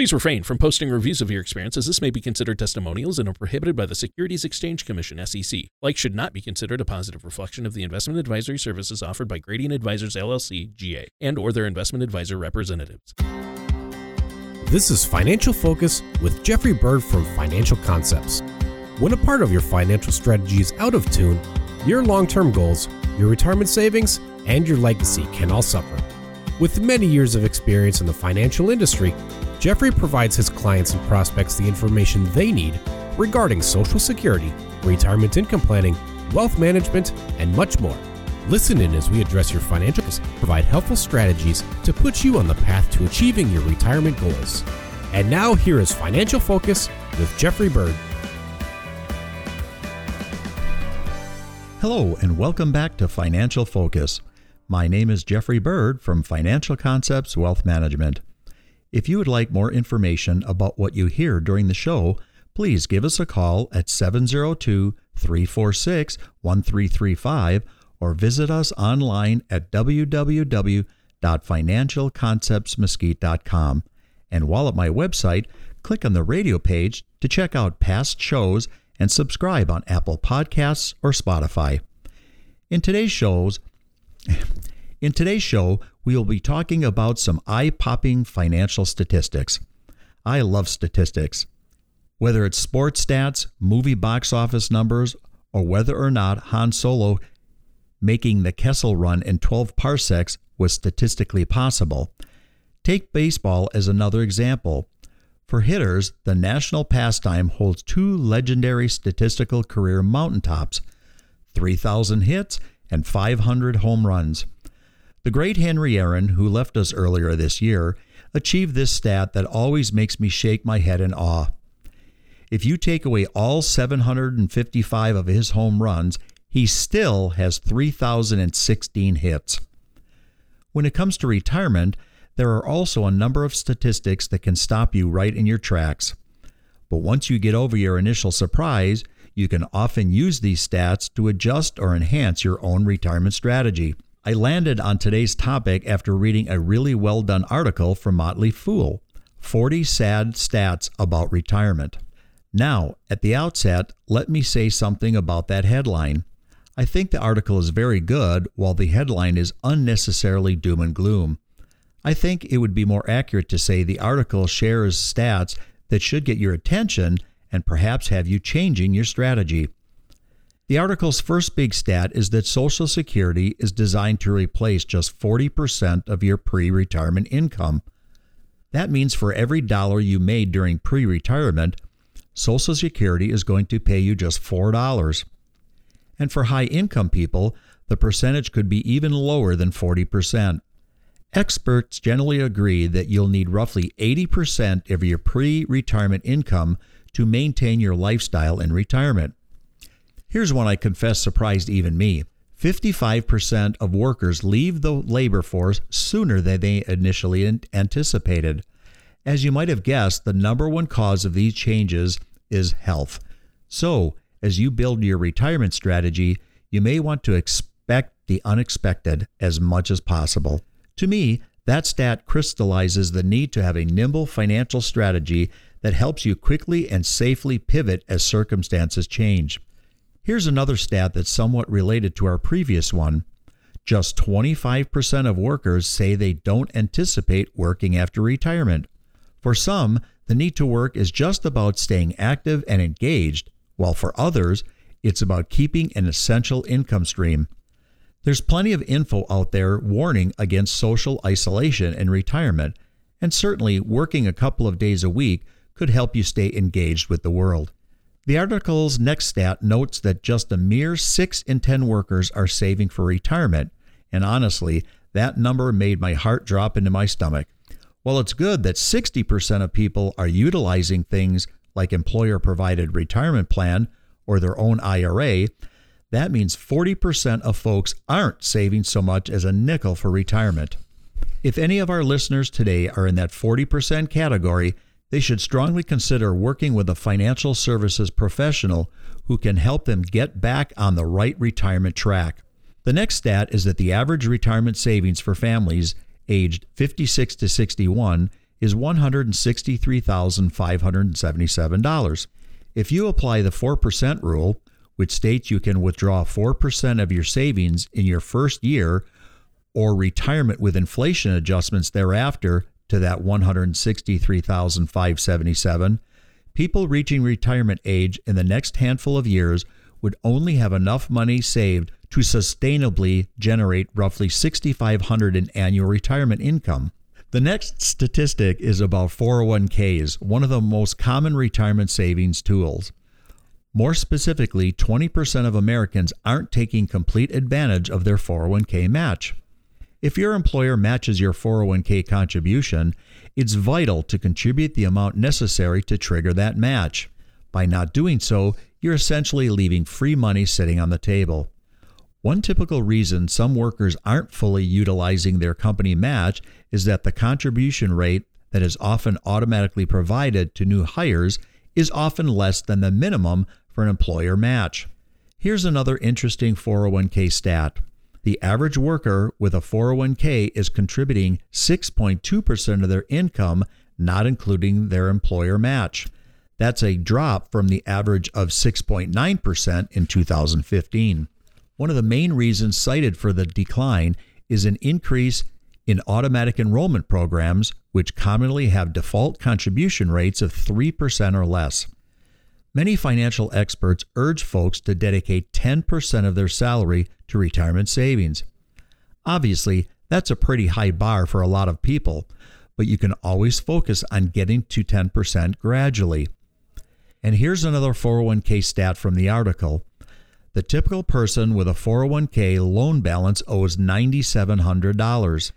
Please refrain from posting reviews of your experience as this may be considered testimonials and are prohibited by the Securities Exchange Commission SEC. Like should not be considered a positive reflection of the investment advisory services offered by Gradient Advisors LLC GA and or their investment advisor representatives. This is Financial Focus with Jeffrey Bird from Financial Concepts. When a part of your financial strategy is out of tune, your long term goals, your retirement savings, and your legacy can all suffer. With many years of experience in the financial industry, Jeffrey provides his clients and prospects the information they need regarding Social Security, retirement income planning, wealth management, and much more. Listen in as we address your financial provide helpful strategies to put you on the path to achieving your retirement goals. And now here is Financial Focus with Jeffrey Bird. Hello and welcome back to Financial Focus. My name is Jeffrey Bird from Financial Concepts Wealth Management. If you would like more information about what you hear during the show, please give us a call at 702 346 1335 or visit us online at www.financialconceptsmesquite.com. And while at my website, click on the radio page to check out past shows and subscribe on Apple Podcasts or Spotify. In today's shows, in today's show, we will be talking about some eye popping financial statistics. I love statistics. Whether it's sports stats, movie box office numbers, or whether or not Han Solo making the Kessel run in 12 parsecs was statistically possible. Take baseball as another example. For hitters, the national pastime holds two legendary statistical career mountaintops 3,000 hits and 500 home runs. The great Henry Aaron, who left us earlier this year, achieved this stat that always makes me shake my head in awe. If you take away all 755 of his home runs, he still has 3,016 hits. When it comes to retirement, there are also a number of statistics that can stop you right in your tracks. But once you get over your initial surprise, you can often use these stats to adjust or enhance your own retirement strategy. I landed on today's topic after reading a really well done article from Motley Fool 40 Sad Stats About Retirement. Now, at the outset, let me say something about that headline. I think the article is very good, while the headline is unnecessarily doom and gloom. I think it would be more accurate to say the article shares stats that should get your attention and perhaps have you changing your strategy. The article's first big stat is that Social Security is designed to replace just 40% of your pre retirement income. That means for every dollar you made during pre retirement, Social Security is going to pay you just $4. And for high income people, the percentage could be even lower than 40%. Experts generally agree that you'll need roughly 80% of your pre retirement income to maintain your lifestyle in retirement. Here's one I confess surprised even me. 55% of workers leave the labor force sooner than they initially anticipated. As you might have guessed, the number one cause of these changes is health. So, as you build your retirement strategy, you may want to expect the unexpected as much as possible. To me, that stat crystallizes the need to have a nimble financial strategy that helps you quickly and safely pivot as circumstances change. Here's another stat that's somewhat related to our previous one. Just 25% of workers say they don't anticipate working after retirement. For some, the need to work is just about staying active and engaged, while for others, it's about keeping an essential income stream. There's plenty of info out there warning against social isolation in retirement, and certainly working a couple of days a week could help you stay engaged with the world. The article's next stat notes that just a mere 6 in 10 workers are saving for retirement, and honestly, that number made my heart drop into my stomach. While it's good that 60% of people are utilizing things like employer provided retirement plan or their own IRA, that means 40% of folks aren't saving so much as a nickel for retirement. If any of our listeners today are in that 40% category, they should strongly consider working with a financial services professional who can help them get back on the right retirement track. The next stat is that the average retirement savings for families aged 56 to 61 is $163,577. If you apply the 4% rule, which states you can withdraw 4% of your savings in your first year or retirement with inflation adjustments thereafter to that 163,577, people reaching retirement age in the next handful of years would only have enough money saved to sustainably generate roughly 6500 in annual retirement income. The next statistic is about 401ks, one of the most common retirement savings tools. More specifically, 20% of Americans aren't taking complete advantage of their 401k match. If your employer matches your 401k contribution, it's vital to contribute the amount necessary to trigger that match. By not doing so, you're essentially leaving free money sitting on the table. One typical reason some workers aren't fully utilizing their company match is that the contribution rate that is often automatically provided to new hires is often less than the minimum for an employer match. Here's another interesting 401k stat. The average worker with a 401k is contributing 6.2% of their income, not including their employer match. That's a drop from the average of 6.9% in 2015. One of the main reasons cited for the decline is an increase in automatic enrollment programs, which commonly have default contribution rates of 3% or less. Many financial experts urge folks to dedicate 10% of their salary to retirement savings. Obviously, that's a pretty high bar for a lot of people, but you can always focus on getting to 10% gradually. And here's another 401k stat from the article. The typical person with a 401k loan balance owes $9,700.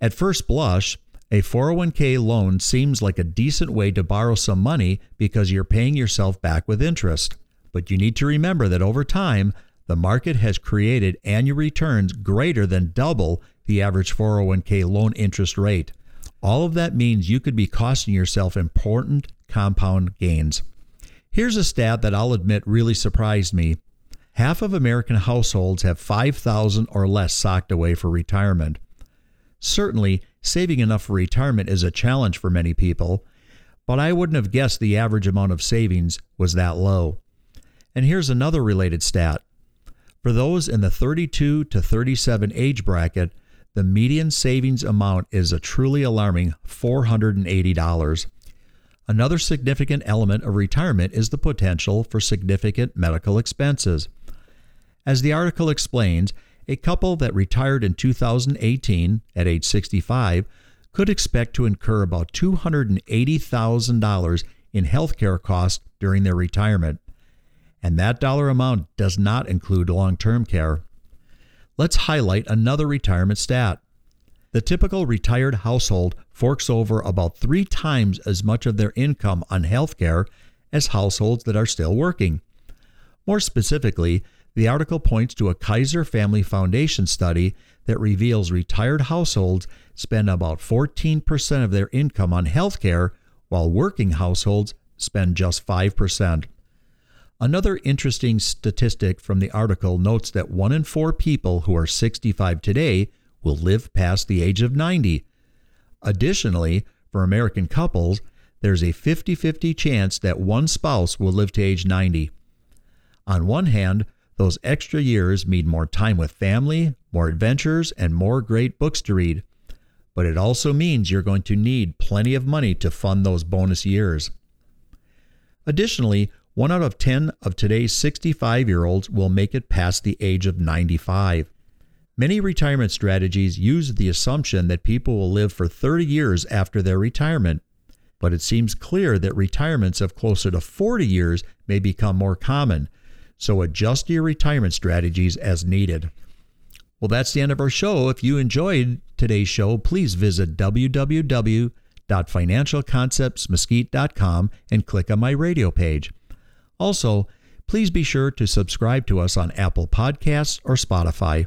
At first blush, a 401k loan seems like a decent way to borrow some money because you're paying yourself back with interest. But you need to remember that over time, the market has created annual returns greater than double the average 401k loan interest rate. All of that means you could be costing yourself important compound gains. Here's a stat that I'll admit really surprised me. Half of American households have 5,000 or less socked away for retirement. Certainly, saving enough for retirement is a challenge for many people, but I wouldn't have guessed the average amount of savings was that low. And here's another related stat. For those in the 32 to 37 age bracket, the median savings amount is a truly alarming $480. Another significant element of retirement is the potential for significant medical expenses. As the article explains, a couple that retired in 2018 at age 65 could expect to incur about $280,000 in healthcare costs during their retirement. And that dollar amount does not include long term care. Let's highlight another retirement stat. The typical retired household forks over about three times as much of their income on healthcare as households that are still working. More specifically, the article points to a Kaiser Family Foundation study that reveals retired households spend about 14% of their income on healthcare, while working households spend just 5%. Another interesting statistic from the article notes that one in four people who are 65 today will live past the age of 90. Additionally, for American couples, there's a 50 50 chance that one spouse will live to age 90. On one hand, those extra years mean more time with family, more adventures, and more great books to read. But it also means you're going to need plenty of money to fund those bonus years. Additionally, one out of 10 of today's 65 year olds will make it past the age of 95. Many retirement strategies use the assumption that people will live for 30 years after their retirement, but it seems clear that retirements of closer to 40 years may become more common, so adjust your retirement strategies as needed. Well, that's the end of our show. If you enjoyed today's show, please visit www.financialconceptsmesquite.com and click on my radio page. Also, please be sure to subscribe to us on Apple Podcasts or Spotify.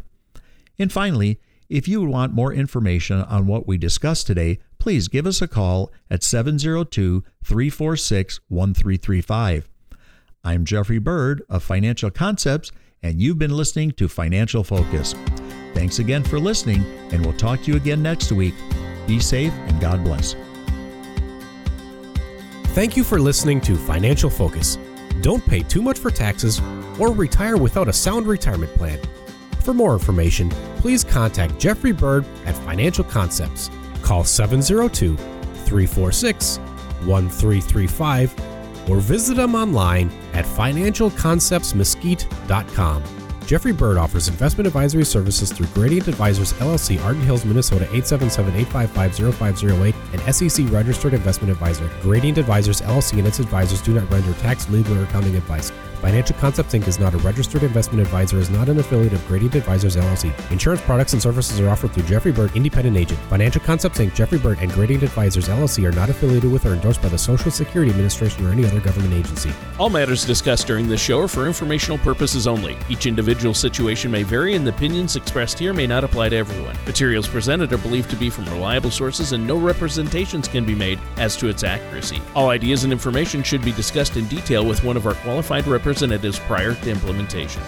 And finally, if you want more information on what we discussed today, please give us a call at 702 346 1335. I'm Jeffrey Bird of Financial Concepts, and you've been listening to Financial Focus. Thanks again for listening, and we'll talk to you again next week. Be safe and God bless. Thank you for listening to Financial Focus. Don't pay too much for taxes or retire without a sound retirement plan. For more information, please contact Jeffrey Bird at Financial Concepts. Call 702 346 1335 or visit them online at financialconceptsmesquite.com. Jeffrey Bird offers investment advisory services through Gradient Advisors LLC, Arden Hills, Minnesota 877-855-0508, and SEC registered investment advisor. Gradient Advisors LLC and its advisors do not render tax, legal, or accounting advice. Financial Concepts Inc. is not a registered investment advisor, is not an affiliate of Gradient Advisors LLC. Insurance products and services are offered through Jeffrey Bird, independent agent. Financial Concepts Inc., Jeffrey Bird, and Gradient Advisors LLC are not affiliated with or endorsed by the Social Security Administration or any other government agency. All matters discussed during this show are for informational purposes only. Each individual situation may vary, and the opinions expressed here may not apply to everyone. Materials presented are believed to be from reliable sources, and no representations can be made as to its accuracy. All ideas and information should be discussed in detail with one of our qualified representatives prior to implementation.